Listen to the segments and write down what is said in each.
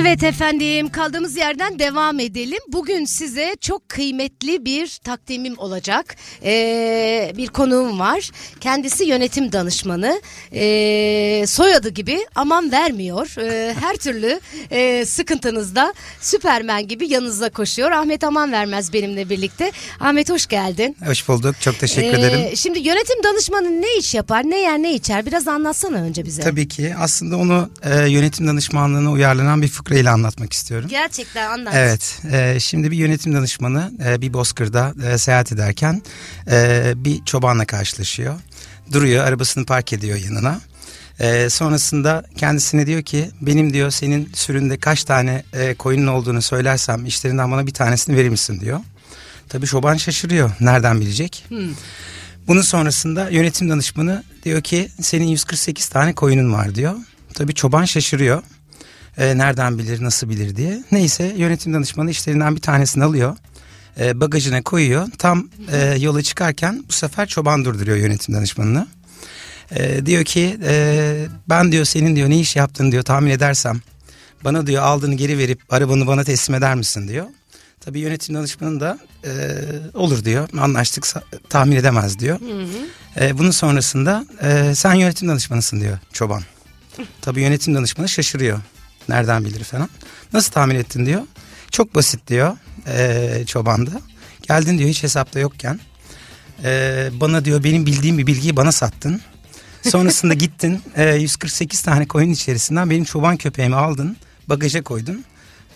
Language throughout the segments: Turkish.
Evet efendim kaldığımız yerden devam edelim. Bugün size çok kıymetli bir takdimim olacak. Ee, bir konuğum var. Kendisi yönetim danışmanı. Ee, soyadı gibi aman vermiyor. Ee, her türlü e, sıkıntınızda Süpermen gibi yanınıza koşuyor. Ahmet Aman Vermez benimle birlikte. Ahmet hoş geldin. Hoş bulduk. Çok teşekkür Ee, ederim. Şimdi yönetim danışmanı ne iş yapar, ne yer, ne içer? Biraz anlatsana önce bize. Tabii ki. Aslında onu e, yönetim danışmanlığına uyarlanan bir fıkrayla anlatmak istiyorum. Gerçekten anlat. Evet. e, şimdi bir yönetim danışmanı e, bir bozkırda e, seyahat ederken e, bir çobanla karşılaşıyor. Duruyor, arabasını park ediyor yanına. E, sonrasında kendisine diyor ki benim diyor senin süründe kaç tane e, koyunun olduğunu söylersem işlerinden bana bir tanesini verir misin diyor. Tabii çoban şaşırıyor. Nereden bilecek? Bunun sonrasında yönetim danışmanı diyor ki senin 148 tane koyunun var diyor. Tabii çoban şaşırıyor. Ee, nereden bilir, nasıl bilir diye. Neyse yönetim danışmanı işlerinden bir tanesini alıyor. Ee, bagajına koyuyor. Tam e, yola çıkarken bu sefer çoban durduruyor yönetim danışmanını. Ee, diyor ki e, ben diyor senin diyor ne iş yaptığını diyor tahmin edersem bana diyor aldığını geri verip arabanı bana teslim eder misin diyor. Tabii yönetim danışmanı da e, olur diyor. Anlaştık tahmin edemez diyor. E, bunun sonrasında e, sen yönetim danışmanısın diyor çoban. Tabii yönetim danışmanı şaşırıyor. Nereden bilir falan. Nasıl tahmin ettin diyor. Çok basit diyor e, çoban da. Geldin diyor hiç hesapta yokken. E, bana diyor benim bildiğim bir bilgiyi bana sattın. Sonrasında gittin e, 148 tane koyun içerisinden benim çoban köpeğimi aldın. Bagaja koydun.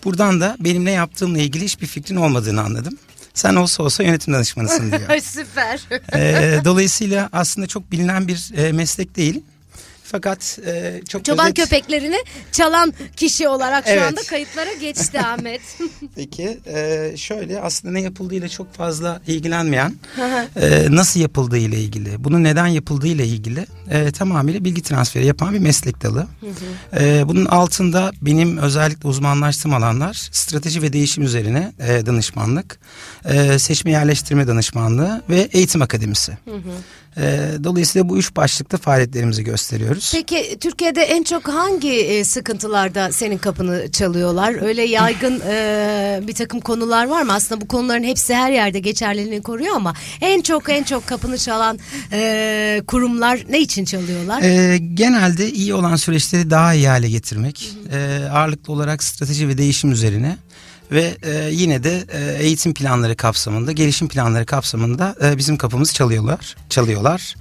Buradan da benim ne yaptığımla ilgili hiçbir fikrin olmadığını anladım. Sen olsa olsa yönetim danışmanısın diyor. Süper. Ee, dolayısıyla aslında çok bilinen bir e, meslek değil. Fakat e, çok Çoban özet- köpeklerini çalan kişi olarak şu Evet. anda kayıtlara geçti Ahmet. Peki e, şöyle aslında ne yapıldığıyla çok fazla ilgilenmeyen e, nasıl yapıldığı ile ilgili bunun neden yapıldığı ile ilgili e, tamamıyla bilgi transferi yapan bir meslek dalı. E, bunun altında benim özellikle uzmanlaştığım alanlar strateji ve değişim üzerine e, danışmanlık, e, seçme yerleştirme danışmanlığı ve eğitim akademisi. E, dolayısıyla bu üç başlıkta faaliyetlerimizi gösteriyoruz. Peki Türkiye'de en çok hangi e, sıkıntılarda senin kapını çalıyorlar? Öyle yaygın e, bir takım konular var mı? Aslında bu konuların hepsi her yerde geçerliliğini koruyor ama en çok en çok kapını çalan e, kurumlar ne için çalıyorlar? Ee, genelde iyi olan süreçleri daha iyi hale getirmek, ee, ağırlıklı olarak strateji ve değişim üzerine ve e, yine de e, eğitim planları kapsamında, gelişim planları kapsamında e, bizim kapımızı çalıyorlar, çalıyorlar.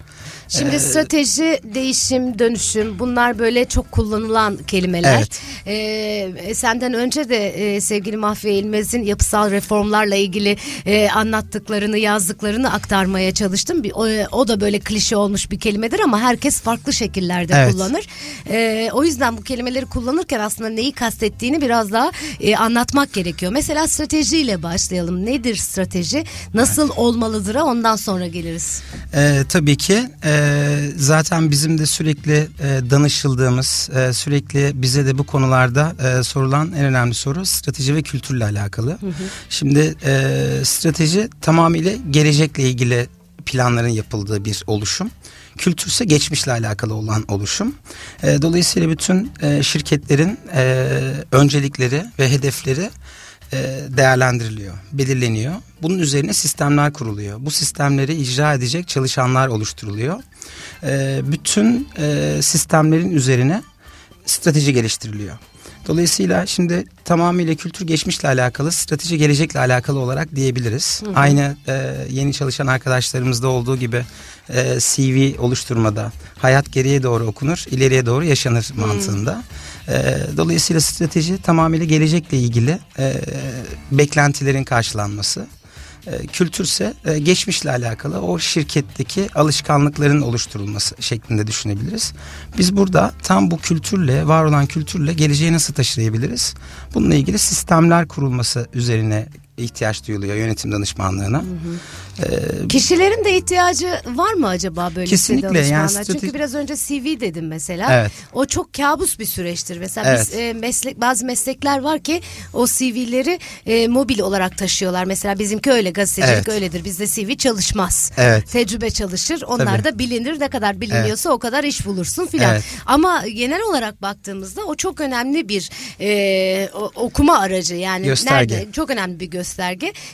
Şimdi strateji, değişim, dönüşüm bunlar böyle çok kullanılan kelimeler. Evet. Ee, senden önce de e, sevgili Mahfiye İlmez'in yapısal reformlarla ilgili e, anlattıklarını, yazdıklarını aktarmaya çalıştım. Bir, o, o da böyle klişe olmuş bir kelimedir ama herkes farklı şekillerde Evet. kullanır. Ee, o yüzden bu kelimeleri kullanırken aslında neyi kastettiğini biraz daha e, anlatmak gerekiyor. Mesela stratejiyle başlayalım. Nedir strateji? Nasıl olmalıdır? Ondan sonra geliriz. Ee, tabii ki e, zaten bizim de sürekli e, danışıldığımız, e, sürekli bize de bu konularda e, sorulan en önemli soru strateji ve kültürle alakalı. Şimdi e, strateji tamamıyla gelecekle ilgili planların yapıldığı bir oluşum. Kültür ise geçmişle alakalı olan oluşum. E, dolayısıyla bütün e, şirketlerin e, öncelikleri ve hedefleri değerlendiriliyor, belirleniyor. Bunun üzerine sistemler kuruluyor. Bu sistemleri icra edecek çalışanlar oluşturuluyor. E, bütün e, sistemlerin üzerine strateji geliştiriliyor. Dolayısıyla şimdi tamamıyla kültür geçmişle alakalı, strateji gelecekle alakalı olarak diyebiliriz. Aynı e, yeni çalışan arkadaşlarımızda olduğu gibi e, CV oluşturmada hayat geriye doğru okunur, ileriye doğru yaşanır mantığında. E, dolayısıyla strateji tamamıyla gelecekle ilgili e, beklentilerin karşılanması. E, kültürse e, geçmişle alakalı o şirketteki alışkanlıkların oluşturulması şeklinde düşünebiliriz. Biz burada tam bu kültürle, var olan kültürle geleceği nasıl taşıyabiliriz? Bununla ilgili sistemler kurulması üzerine ihtiyaç duyuluyor yönetim danışmanlığına. Hı hı. Ee, Kişilerin de ihtiyacı var mı acaba böyle kesinlikle, yani strateji... Çünkü biraz önce CV dedim mesela. Evet. O çok kabus bir süreçtir. Mesela evet. biz e, meslek bazı meslekler var ki o CV'leri e, mobil olarak taşıyorlar. Mesela bizimki öyle gazetecilik evet. öyledir. Bizde CV çalışmaz. Evet. Tecrübe çalışır. Onlar Tabii. da bilinir. Ne kadar biliniyorsa evet. o kadar iş bulursun filan. Evet. Ama genel olarak baktığımızda o çok önemli bir e, okuma aracı. Yani gösterge. Nerede, çok önemli bir gösterge.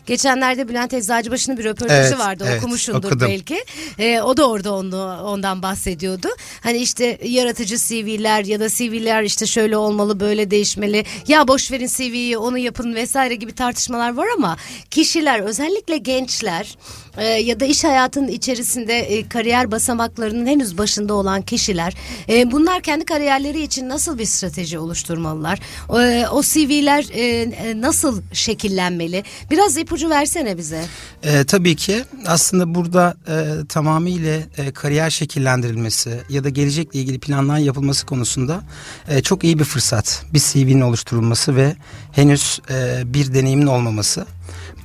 Geçenlerde Bülent Eczacıbaşı'nın bir röportajı evet, vardı. Evet, Okumuşsundur okudum. belki. E, o da orada onu ondan bahsediyordu. Hani işte yaratıcı CV'ler ya da CV'ler işte şöyle olmalı böyle değişmeli. Ya boş verin CV'yi onu yapın vesaire gibi tartışmalar var ama kişiler özellikle gençler e, ya da iş hayatının içerisinde e, kariyer basamaklarının henüz başında olan kişiler e, bunlar kendi kariyerleri için nasıl bir strateji oluşturmalılar? E, o CV'ler e, e, nasıl şekillenmeli? Biraz ipucu versene bize. E, tabii ki aslında burada e, tamamıyla e, kariyer şekillendirilmesi ya da gelecekle ilgili planlar yapılması konusunda e, çok iyi bir fırsat. Bir CV'nin oluşturulması ve henüz e, bir deneyimin olmaması.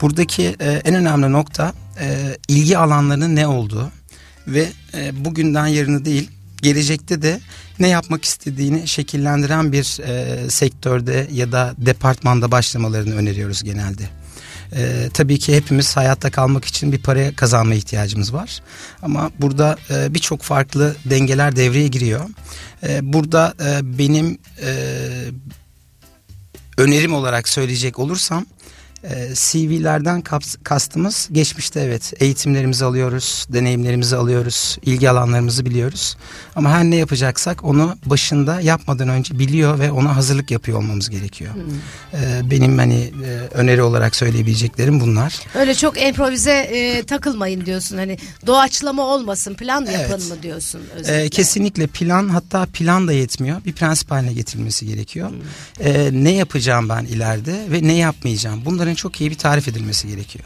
Buradaki e, en önemli nokta e, ilgi alanlarının ne olduğu ve e, bugünden yarını değil gelecekte de ne yapmak istediğini şekillendiren bir e, sektörde ya da departmanda başlamalarını öneriyoruz genelde. E, tabii ki hepimiz hayatta kalmak için bir paraya kazanma ihtiyacımız var. Ama burada e, birçok farklı dengeler devreye giriyor. E, burada e, benim e, önerim olarak söyleyecek olursam CV'lerden kastımız geçmişte evet eğitimlerimizi alıyoruz, deneyimlerimizi alıyoruz, ilgi alanlarımızı biliyoruz. Ama her ne yapacaksak onu başında yapmadan önce biliyor ve ona hazırlık yapıyor olmamız gerekiyor. Hmm. E, benim hani e, öneri olarak söyleyebileceklerim bunlar. Öyle çok improvize e, takılmayın diyorsun hani doğaçlama olmasın plan evet. yapın mı diyorsun özellikle. E, kesinlikle plan hatta plan da yetmiyor bir prensip haline getirilmesi gerekiyor. Hmm. E, ne yapacağım ben ileride ve ne yapmayacağım bunların çok iyi bir tarif edilmesi gerekiyor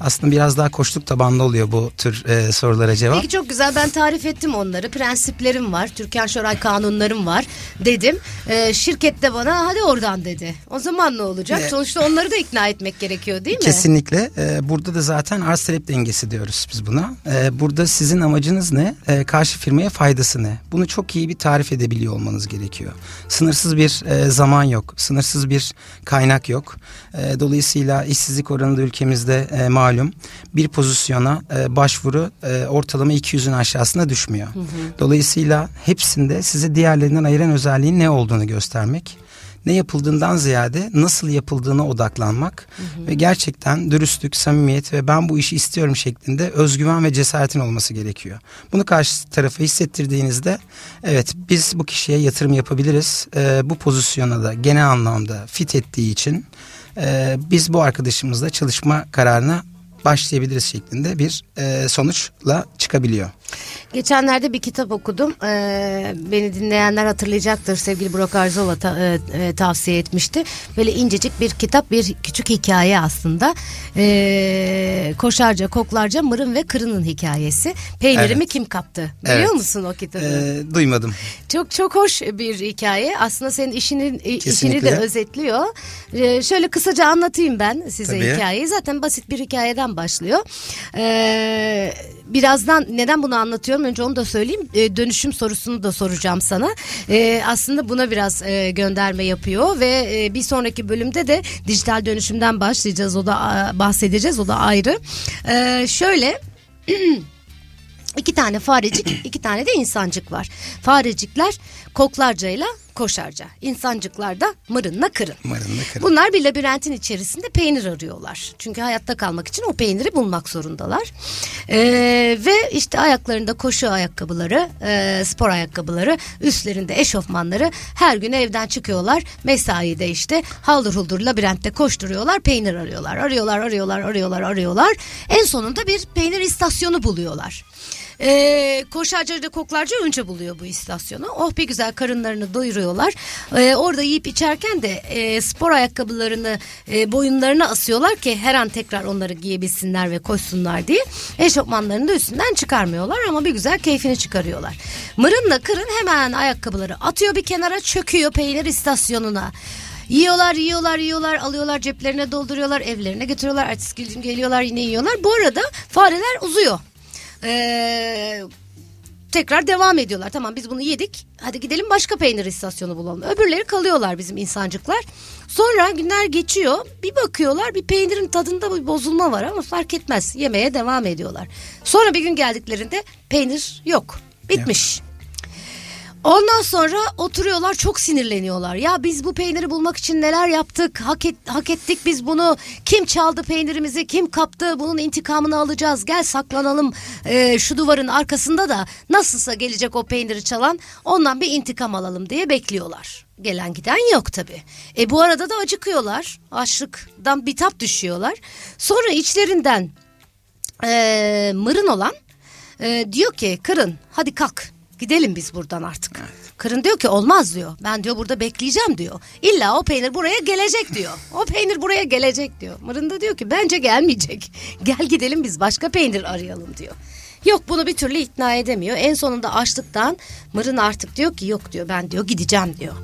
aslında biraz daha koşluk tabanlı oluyor bu tür e, sorulara cevap. Peki çok güzel ben tarif ettim onları. Prensiplerim var. Türkan Şoray kanunlarım var dedim. E, şirket de bana hadi oradan dedi. O zaman ne olacak? E, Sonuçta onları da ikna etmek gerekiyor değil mi? Kesinlikle. E, burada da zaten arz talep dengesi diyoruz biz buna. E, burada sizin amacınız ne? E, karşı firmaya faydası ne? Bunu çok iyi bir tarif edebiliyor olmanız gerekiyor. Sınırsız bir e, zaman yok. Sınırsız bir kaynak yok. E, dolayısıyla işsizlik oranı da ülkemizde e, malum malum bir pozisyona e, başvuru e, ortalama 200'ün aşağısına düşmüyor. Hı hı. Dolayısıyla hepsinde sizi diğerlerinden ayıran özelliğin ne olduğunu göstermek ne yapıldığından ziyade nasıl yapıldığına odaklanmak hı hı. ve gerçekten dürüstlük, samimiyet ve ben bu işi istiyorum şeklinde özgüven ve cesaretin olması gerekiyor. Bunu karşı tarafa hissettirdiğinizde evet biz bu kişiye yatırım yapabiliriz. Ee, bu pozisyona da genel anlamda fit ettiği için e, biz bu arkadaşımızla çalışma kararına başlayabiliriz şeklinde bir e, sonuçla çıkabiliyor. Geçenlerde bir kitap okudum. Ee, beni dinleyenler hatırlayacaktır. Sevgili Burak Arzova ta, e, e, tavsiye etmişti. Böyle incecik bir kitap, bir küçük hikaye aslında. Ee, koşarca, koklarca, mırın ve kırının hikayesi. Peynirimi evet. kim kaptı? Biliyor evet. musun o kitabı? Ee, duymadım. Çok çok hoş bir hikaye. Aslında senin işini işini de özetliyor. Ee, şöyle kısaca anlatayım ben size Tabii. hikayeyi. Zaten basit bir hikayeden başlıyor. Ee, birazdan neden bunu anlatıyorum önce onu da söyleyeyim. E, dönüşüm sorusunu da soracağım sana. E, aslında buna biraz e, gönderme yapıyor ve e, bir sonraki bölümde de dijital dönüşümden başlayacağız. O da bahsedeceğiz. O da ayrı. E, şöyle İki tane farecik, iki tane de insancık var. Farecikler koklarcayla koşarca. İnsancıklar da mırınla kırın. Mırınla kırın. Bunlar bir labirentin içerisinde peynir arıyorlar. Çünkü hayatta kalmak için o peyniri bulmak zorundalar. Ee, ve işte ayaklarında koşu ayakkabıları, e, spor ayakkabıları, üstlerinde eşofmanları her gün evden çıkıyorlar. Mesaide işte haldır huldur labirentte koşturuyorlar, peynir arıyorlar. Arıyorlar, arıyorlar, arıyorlar, arıyorlar. En sonunda bir peynir istasyonu buluyorlar. E, koşarca ile koklarca önce buluyor bu istasyonu. Oh bir güzel karınlarını doyuruyorlar. E, orada yiyip içerken de e, spor ayakkabılarını e, boyunlarına asıyorlar ki her an tekrar onları giyebilsinler ve koşsunlar diye. Eşofmanlarını da üstünden çıkarmıyorlar ama bir güzel keyfini çıkarıyorlar. Mırınla kırın hemen ayakkabıları atıyor bir kenara çöküyor peynir istasyonuna. Yiyorlar, yiyorlar, yiyorlar, alıyorlar ceplerine dolduruyorlar, evlerine götürüyorlar. Ertesi geliyorlar yine yiyorlar. Bu arada fareler uzuyor. Ee, tekrar devam ediyorlar. Tamam biz bunu yedik. Hadi gidelim başka peynir istasyonu bulalım. Öbürleri kalıyorlar bizim insancıklar. Sonra günler geçiyor. Bir bakıyorlar bir peynirin tadında bir bozulma var ama fark etmez. Yemeye devam ediyorlar. Sonra bir gün geldiklerinde peynir yok. Bitmiş. Ondan sonra oturuyorlar çok sinirleniyorlar. Ya biz bu peyniri bulmak için neler yaptık? Hak, et, hak ettik biz bunu. Kim çaldı peynirimizi? Kim kaptı? Bunun intikamını alacağız. Gel saklanalım e, şu duvarın arkasında da nasılsa gelecek o peyniri çalan ondan bir intikam alalım diye bekliyorlar. Gelen giden yok tabi. E bu arada da acıkıyorlar. Açlıktan bitap düşüyorlar. Sonra içlerinden e, mırın olan e, diyor ki kırın hadi kalk Gidelim biz buradan artık. Evet. Kırın diyor ki olmaz diyor. Ben diyor burada bekleyeceğim diyor. İlla o peynir buraya gelecek diyor. O peynir buraya gelecek diyor. Mırın da diyor ki bence gelmeyecek. Gel gidelim biz başka peynir arayalım diyor. Yok bunu bir türlü ikna edemiyor. En sonunda açlıktan Mırın artık diyor ki yok diyor ben diyor gideceğim diyor.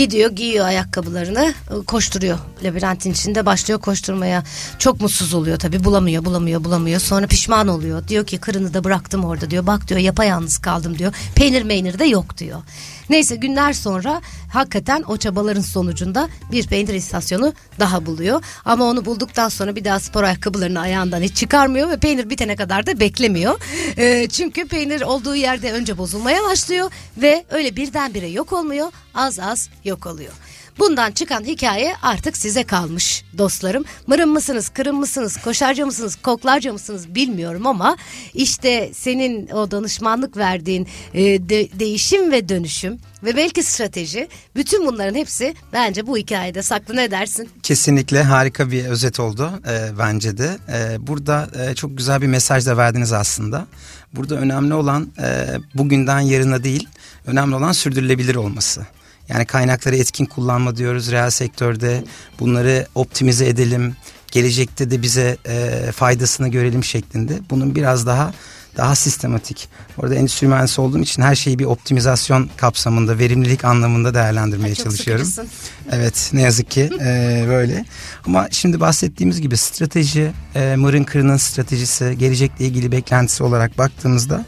Gidiyor giyiyor ayakkabılarını koşturuyor. Labirentin içinde başlıyor koşturmaya. Çok mutsuz oluyor tabii bulamıyor bulamıyor bulamıyor. Sonra pişman oluyor. Diyor ki kırını da bıraktım orada diyor. Bak diyor yapayalnız kaldım diyor. Peynir meynir de yok diyor. Neyse günler sonra hakikaten o çabaların sonucunda bir peynir istasyonu daha buluyor. Ama onu bulduktan sonra bir daha spor ayakkabılarını ayağından hiç çıkarmıyor ve peynir bitene kadar da beklemiyor. E, çünkü peynir olduğu yerde önce bozulmaya başlıyor ve öyle birdenbire yok olmuyor. Az az yok oluyor. Bundan çıkan hikaye artık size kalmış dostlarım. Mırın mısınız, kırın mısınız, koşarca mısınız, koklarca mısınız bilmiyorum ama işte senin o danışmanlık verdiğin e, de, değişim ve dönüşüm ve belki strateji bütün bunların hepsi bence bu hikayede saklı ne dersin? Kesinlikle harika bir özet oldu e, bence de. E, burada e, çok güzel bir mesaj da verdiniz aslında. Burada önemli olan e, bugünden yarına değil, önemli olan sürdürülebilir olması. Yani kaynakları etkin kullanma diyoruz reel sektörde. Bunları optimize edelim. Gelecekte de bize e, faydasını görelim şeklinde. Bunun biraz daha daha sistematik. Orada endüstri mühendisi olduğum için her şeyi bir optimizasyon kapsamında, verimlilik anlamında değerlendirmeye Çok çalışıyorum. Sıkıcısın. Evet, ne yazık ki e, böyle. Ama şimdi bahsettiğimiz gibi strateji, e, Mırın Kırı'nın stratejisi, gelecekle ilgili beklentisi olarak baktığımızda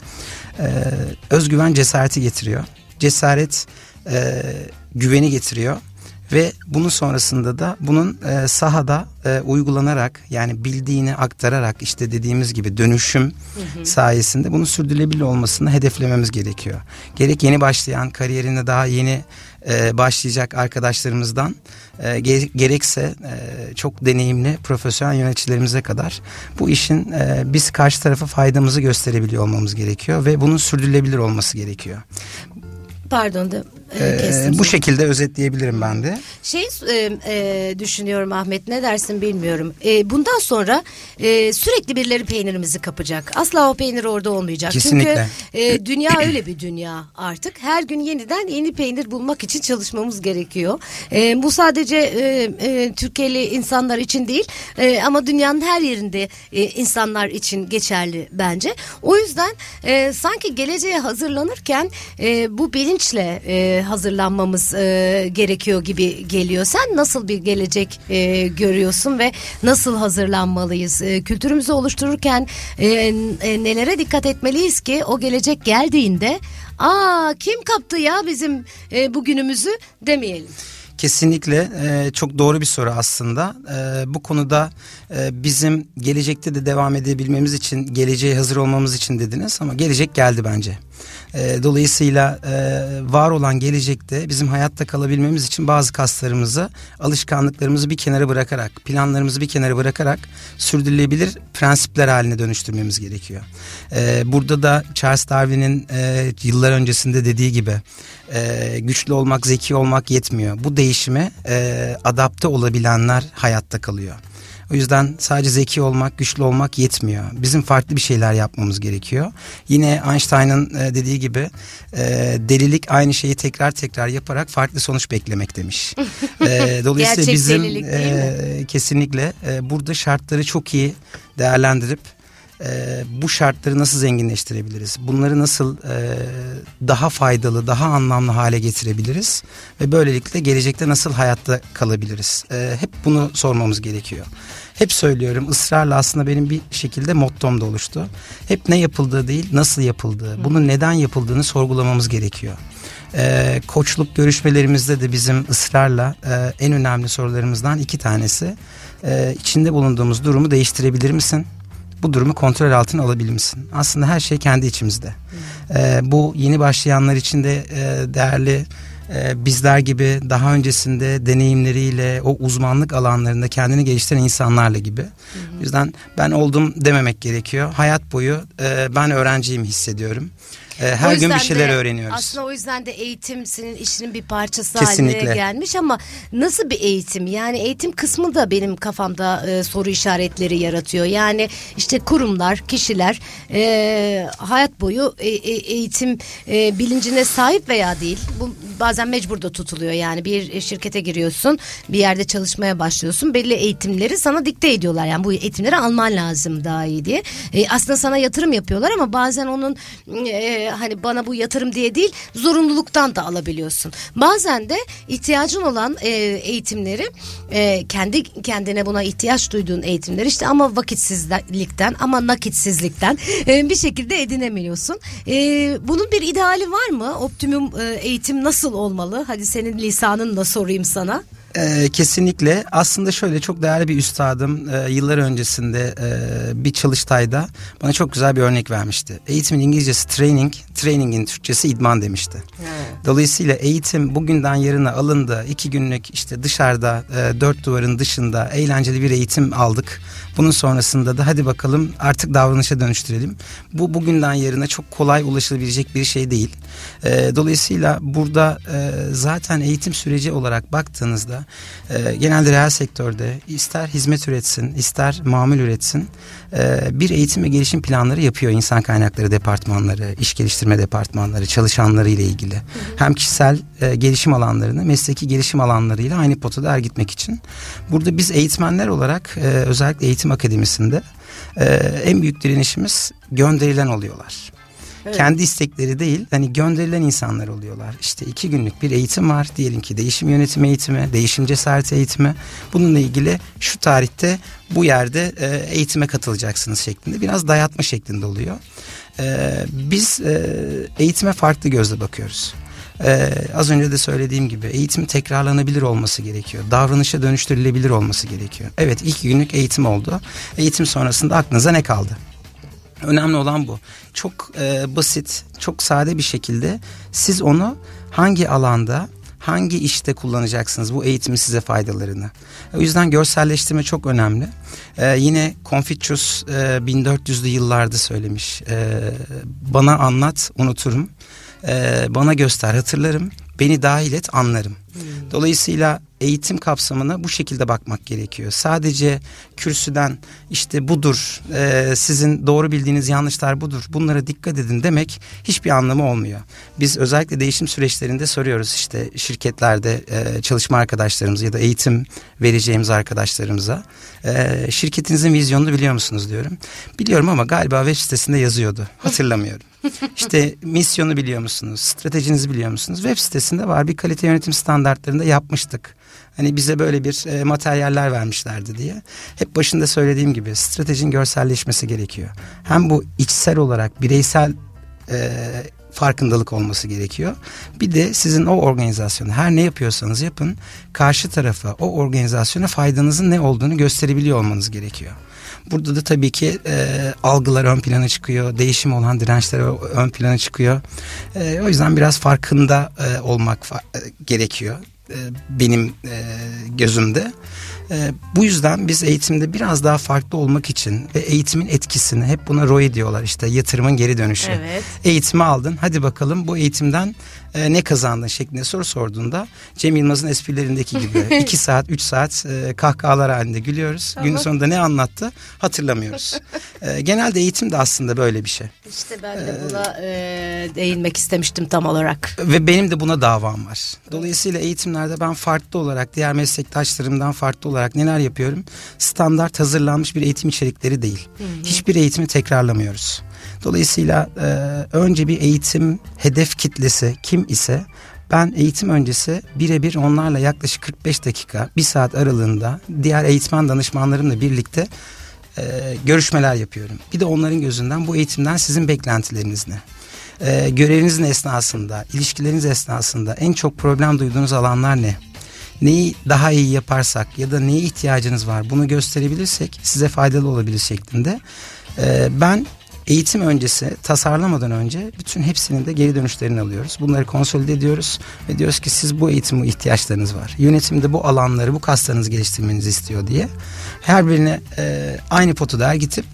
e, özgüven cesareti getiriyor. Cesaret e, güveni getiriyor. Ve bunun sonrasında da bunun e, sahada e, uygulanarak yani bildiğini aktararak işte dediğimiz gibi dönüşüm hı hı. sayesinde bunun sürdürülebilir olmasını hedeflememiz gerekiyor. Gerek yeni başlayan kariyerine daha yeni e, başlayacak arkadaşlarımızdan e, gerekse e, çok deneyimli profesyonel yöneticilerimize kadar bu işin e, biz karşı tarafa faydamızı gösterebiliyor olmamız gerekiyor ve bunun sürdürülebilir olması gerekiyor. Pardon da ee, bu şekilde özetleyebilirim ben de. Şey e, e, düşünüyorum Ahmet ne dersin bilmiyorum. E, bundan sonra e, sürekli birileri peynirimizi kapacak. Asla o peynir orada olmayacak. Kesinlikle. Çünkü e, dünya öyle bir dünya artık. Her gün yeniden yeni peynir bulmak için çalışmamız gerekiyor. E, bu sadece e, e, Türkiye'li insanlar için değil e, ama dünyanın her yerinde e, insanlar için geçerli bence. O yüzden e, sanki geleceğe hazırlanırken e, bu bilinçle e, hazırlanmamız e, gerekiyor gibi geliyor. Sen nasıl bir gelecek e, görüyorsun ve nasıl hazırlanmalıyız? E, kültürümüzü oluştururken e, e, nelere dikkat etmeliyiz ki o gelecek geldiğinde aa kim kaptı ya bizim e, bugünümüzü demeyelim. Kesinlikle e, çok doğru bir soru aslında. E, bu konuda e, bizim gelecekte de devam edebilmemiz için, geleceğe hazır olmamız için dediniz ama gelecek geldi bence. E, dolayısıyla e, var olan gelecekte bizim hayatta kalabilmemiz için bazı kaslarımızı, alışkanlıklarımızı bir kenara bırakarak, planlarımızı bir kenara bırakarak sürdürülebilir prensipler haline dönüştürmemiz gerekiyor. E, burada da Charles Darwin'in e, yıllar öncesinde dediği gibi e, güçlü olmak, zeki olmak yetmiyor. Bu değişime e, adapte olabilenler hayatta kalıyor. O yüzden sadece zeki olmak, güçlü olmak yetmiyor. Bizim farklı bir şeyler yapmamız gerekiyor. Yine Einstein'ın e, dediği gibi e, delilik aynı şeyi tekrar tekrar yaparak farklı sonuç beklemek demiş. e, dolayısıyla Gerçek bizim e, kesinlikle e, burada şartları çok iyi değerlendirip e, bu şartları nasıl zenginleştirebiliriz? Bunları nasıl e, daha faydalı, daha anlamlı hale getirebiliriz? Ve böylelikle gelecekte nasıl hayatta kalabiliriz? E, hep bunu sormamız gerekiyor. Hep söylüyorum ısrarla aslında benim bir şekilde mottom da oluştu. Hep ne yapıldığı değil nasıl yapıldığı, bunun neden yapıldığını sorgulamamız gerekiyor. E, koçluk görüşmelerimizde de bizim ısrarla e, en önemli sorularımızdan iki tanesi. E, içinde bulunduğumuz durumu değiştirebilir misin? Bu durumu kontrol altına alabilir misin? Aslında her şey kendi içimizde. E, bu yeni başlayanlar için de e, değerli e, bizler gibi daha öncesinde deneyimleriyle o uzmanlık alanlarında kendini geliştiren insanlarla gibi. Hı hı. O yüzden ben oldum dememek gerekiyor. Hayat boyu e, ben öğrenciyim hissediyorum. Ee, her gün bir şeyler de, öğreniyoruz. Aslında o yüzden de eğitim senin işinin bir parçası Kesinlikle. haline gelmiş ama nasıl bir eğitim? Yani eğitim kısmı da benim kafamda e, soru işaretleri yaratıyor. Yani işte kurumlar, kişiler e, hayat boyu e, e, eğitim e, bilincine sahip veya değil. Bu bazen mecbur da tutuluyor. Yani bir şirkete giriyorsun, bir yerde çalışmaya başlıyorsun. Belli eğitimleri sana dikte ediyorlar. Yani bu eğitimleri alman lazım daha iyi diye. E, aslında sana yatırım yapıyorlar ama bazen onun e, hani bana bu yatırım diye değil zorunluluktan da alabiliyorsun. Bazen de ihtiyacın olan e, eğitimleri e, kendi kendine buna ihtiyaç duyduğun eğitimler işte ama vakitsizlikten ama nakitsizlikten e, bir şekilde edinemiyorsun. E, bunun bir ideali var mı? Optimum e, eğitim nasıl olmalı? Hadi senin lisanınla sorayım sana. Ee, kesinlikle aslında şöyle çok değerli bir üstadım e, yıllar öncesinde e, bir çalıştayda bana çok güzel bir örnek vermişti. Eğitimin İngilizcesi training, trainingin Türkçesi idman demişti. Evet. Dolayısıyla eğitim bugünden yarına alındı. iki günlük işte dışarıda e, dört duvarın dışında eğlenceli bir eğitim aldık. Bunun sonrasında da hadi bakalım artık davranışa dönüştürelim. Bu bugünden yarına çok kolay ulaşılabilecek bir şey değil. E, dolayısıyla burada e, zaten eğitim süreci olarak baktığınızda e, genelde reel sektörde ister hizmet üretsin ister mamul üretsin e, bir eğitim ve gelişim planları yapıyor insan kaynakları departmanları, iş geliştirme departmanları, çalışanları ile ilgili. Hem kişisel e, gelişim alanlarını, mesleki gelişim alanlarıyla aynı potada er gitmek için. Burada biz eğitmenler olarak e, özellikle eğitim akademisinde e, en büyük direnişimiz gönderilen oluyorlar. Evet. Kendi istekleri değil hani gönderilen insanlar oluyorlar. İşte iki günlük bir eğitim var. Diyelim ki değişim yönetimi eğitimi, değişim cesareti eğitimi. Bununla ilgili şu tarihte bu yerde e, eğitime katılacaksınız şeklinde biraz dayatma şeklinde oluyor. E, biz e, eğitime farklı gözle bakıyoruz. Ee, az önce de söylediğim gibi eğitim tekrarlanabilir olması gerekiyor. Davranışa dönüştürülebilir olması gerekiyor. Evet ilk günlük eğitim oldu. Eğitim sonrasında aklınıza ne kaldı? Önemli olan bu. Çok e, basit, çok sade bir şekilde siz onu hangi alanda, hangi işte kullanacaksınız bu eğitimin size faydalarını. O yüzden görselleştirme çok önemli. Ee, yine Confucius e, 1400'lü yıllarda söylemiş. E, bana anlat, unuturum. E, bana göster, hatırlarım. Beni dahil et, anlarım. Hmm. Dolayısıyla eğitim kapsamına bu şekilde bakmak gerekiyor. Sadece kürsüden işte budur, e, sizin doğru bildiğiniz yanlışlar budur, bunlara dikkat edin demek hiçbir anlamı olmuyor. Biz özellikle değişim süreçlerinde soruyoruz işte şirketlerde e, çalışma arkadaşlarımıza ya da eğitim vereceğimiz arkadaşlarımıza. E, şirketinizin vizyonunu biliyor musunuz diyorum. Biliyorum ama galiba web sitesinde yazıyordu. Hatırlamıyorum. İşte misyonu biliyor musunuz? Stratejinizi biliyor musunuz? Web sitesinde var bir kalite yönetim standartlarında yapmıştık. Hani bize böyle bir e, materyaller vermişlerdi diye. Hep başında söylediğim gibi stratejinin görselleşmesi gerekiyor. Hem bu içsel olarak bireysel e, farkındalık olması gerekiyor. Bir de sizin o organizasyonu her ne yapıyorsanız yapın karşı tarafa o organizasyona faydanızın ne olduğunu gösterebiliyor olmanız gerekiyor. Burada da tabii ki e, algılar ön plana çıkıyor. Değişim olan dirençler ön plana çıkıyor. E, o yüzden biraz farkında e, olmak fa- e, gerekiyor. E, benim e, gözümde. E, bu yüzden biz eğitimde biraz daha farklı olmak için ve eğitimin etkisini hep buna ROI diyorlar işte yatırımın geri dönüşü. Evet. Eğitimi aldın hadi bakalım bu eğitimden e, ne kazandın şeklinde soru sorduğunda Cem Yılmaz'ın esprilerindeki gibi iki saat üç saat e, kahkahalar halinde gülüyoruz. Günün sonunda ne anlattı hatırlamıyoruz. e, genelde eğitim de aslında böyle bir şey. İşte ben de buna e, değinmek istemiştim tam olarak. Ve benim de buna davam var. Dolayısıyla eğitimlerde ben farklı olarak diğer meslektaşlarımdan farklı olarak olarak neler yapıyorum? Standart hazırlanmış bir eğitim içerikleri değil. Hı hı. Hiçbir eğitimi tekrarlamıyoruz. Dolayısıyla e, önce bir eğitim hedef kitlesi kim ise ben eğitim öncesi birebir onlarla yaklaşık 45 dakika, bir saat aralığında diğer eğitmen danışmanlarımla birlikte e, görüşmeler yapıyorum. Bir de onların gözünden bu eğitimden sizin beklentileriniz ne? E, görevinizin esnasında, ilişkileriniz esnasında en çok problem duyduğunuz alanlar ne? Neyi daha iyi yaparsak ya da neye ihtiyacınız var bunu gösterebilirsek size faydalı olabilir şeklinde. E, ben eğitim öncesi tasarlamadan önce bütün hepsinin de geri dönüşlerini alıyoruz. Bunları konsolide ediyoruz ve diyoruz ki siz bu eğitime ihtiyaçlarınız var. Yönetimde bu alanları bu kaslarınızı geliştirmenizi istiyor diye. Her birine e, aynı potuda gidip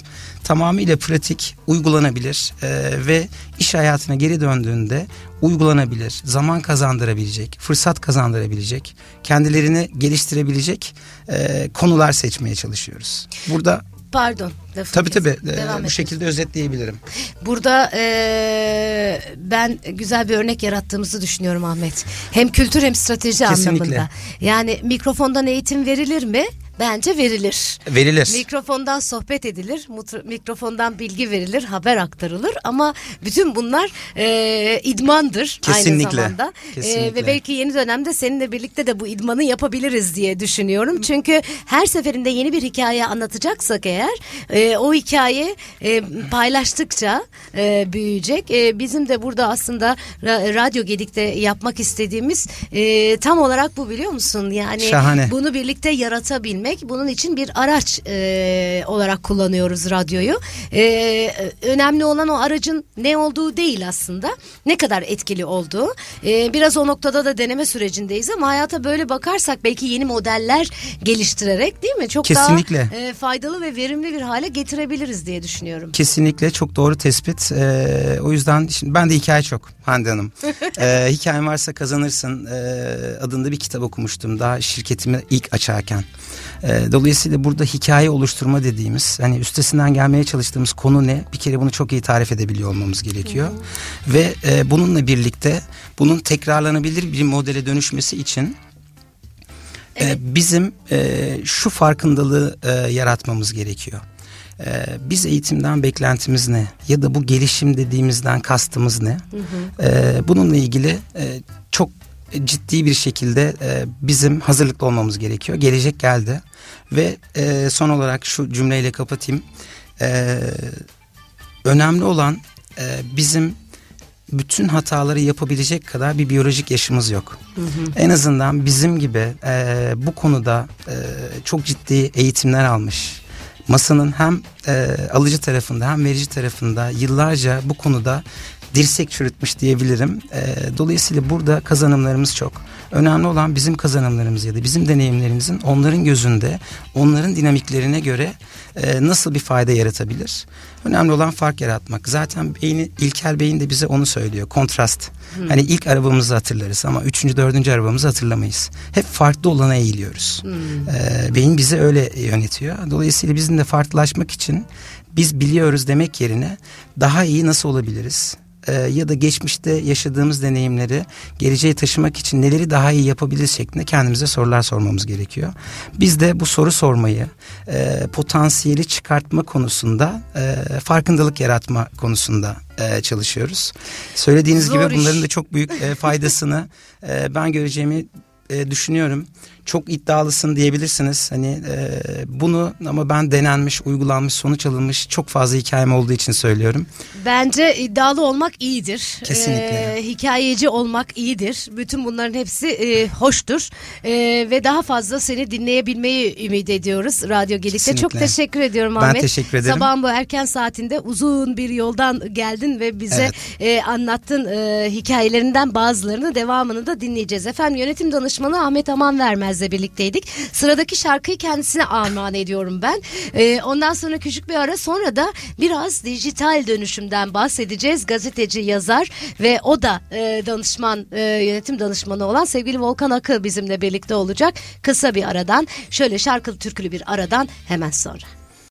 tamamıyla pratik, uygulanabilir e, ve iş hayatına geri döndüğünde uygulanabilir, zaman kazandırabilecek, fırsat kazandırabilecek, kendilerini geliştirebilecek e, konular seçmeye çalışıyoruz. Burada Pardon. Tabii tabii. Devam ee, bu şekilde özetleyebilirim. Burada e, ben güzel bir örnek yarattığımızı düşünüyorum Ahmet. Hem kültür hem strateji Kesinlikle. anlamında. Yani mikrofondan eğitim verilir mi? Bence verilir. Verilir. Mikrofondan sohbet edilir, mikrofondan bilgi verilir, haber aktarılır ama bütün bunlar e, idmandır Kesinlikle. aynı zamanda. Kesinlikle. E, ve belki yeni dönemde seninle birlikte de bu idmanı yapabiliriz diye düşünüyorum. Çünkü her seferinde yeni bir hikaye anlatacaksak eğer e, o hikaye e, paylaştıkça e, büyüyecek. E, bizim de burada aslında Radyo Gedik'te yapmak istediğimiz e, tam olarak bu biliyor musun? Yani Şahane. bunu birlikte yaratabilmek demek. Bunun için bir araç e, olarak kullanıyoruz radyoyu. E, önemli olan o aracın ne olduğu değil aslında. Ne kadar etkili olduğu. E, biraz o noktada da deneme sürecindeyiz ama hayata böyle bakarsak belki yeni modeller geliştirerek değil mi? Çok Kesinlikle. daha e, faydalı ve verimli bir hale getirebiliriz diye düşünüyorum. Kesinlikle çok doğru tespit. E, o yüzden şimdi ben de hikaye çok Hande Hanım. e, hikayem varsa kazanırsın e, adında bir kitap okumuştum daha şirketimi ilk açarken. E, dolayısıyla burada hikaye oluşturma dediğimiz hani üstesinden gelmeye çalıştığımız konu ne? Bir kere bunu çok iyi tarif edebiliyor olmamız gerekiyor. Hı. Ve e, bununla birlikte bunun tekrarlanabilir bir modele dönüşmesi için e, evet. e, bizim e, şu farkındalığı e, yaratmamız gerekiyor. Ee, biz eğitimden beklentimiz ne ya da bu gelişim dediğimizden kastımız ne? Hı hı. Ee, bununla ilgili e, çok ciddi bir şekilde e, bizim hazırlıklı olmamız gerekiyor. Gelecek geldi ve e, son olarak şu cümleyle kapatayım. E, önemli olan e, bizim bütün hataları yapabilecek kadar bir biyolojik yaşımız yok. Hı hı. En azından bizim gibi e, bu konuda e, çok ciddi eğitimler almış. Masanın hem e, alıcı tarafında hem verici tarafında yıllarca bu konuda dirsek çürütmüş diyebilirim. E, dolayısıyla burada kazanımlarımız çok. Önemli olan bizim kazanımlarımız ya da bizim deneyimlerimizin onların gözünde, onların dinamiklerine göre e, nasıl bir fayda yaratabilir? Önemli olan fark yaratmak. Zaten beyni, İlker Bey'in de bize onu söylüyor. Kontrast. Hmm. Hani ilk arabamızı hatırlarız ama üçüncü, dördüncü arabamızı hatırlamayız. Hep farklı olana eğiliyoruz. Hmm. E, beyin bizi öyle yönetiyor. Dolayısıyla bizim de farklılaşmak için biz biliyoruz demek yerine daha iyi nasıl olabiliriz? E, ya da geçmişte yaşadığımız deneyimleri geleceğe taşımak için neleri daha iyi yapabiliriz şeklinde kendimize sorular sormamız gerekiyor. Biz de bu soru sormayı e, potansiyeli çıkartma konusunda e, farkındalık yaratma konusunda e, çalışıyoruz. Söylediğiniz Zor gibi iş. bunların da çok büyük e, faydasını e, ben göreceğimi e, düşünüyorum çok iddialısın diyebilirsiniz. Hani e, bunu ama ben denenmiş, uygulanmış, sonuç alınmış çok fazla hikayem olduğu için söylüyorum. Bence iddialı olmak iyidir. Kesinlikle. Ee, hikayeci olmak iyidir. Bütün bunların hepsi e, hoştur. E, ve daha fazla seni dinleyebilmeyi ümit ediyoruz Radyo Gedik'te. Çok teşekkür ediyorum Ahmet. Ben teşekkür ederim. Sabahın bu erken saatinde uzun bir yoldan geldin ve bize evet. e, anlattın e, hikayelerinden bazılarını devamını da dinleyeceğiz. Efendim yönetim danışmanı Ahmet Aman Vermez Yılmaz'la birlikteydik. Sıradaki şarkıyı kendisine armağan ediyorum ben. Ee, ondan sonra küçük bir ara sonra da biraz dijital dönüşümden bahsedeceğiz. Gazeteci, yazar ve o da e, danışman, e, yönetim danışmanı olan sevgili Volkan Akı bizimle birlikte olacak. Kısa bir aradan, şöyle şarkılı türkülü bir aradan hemen sonra.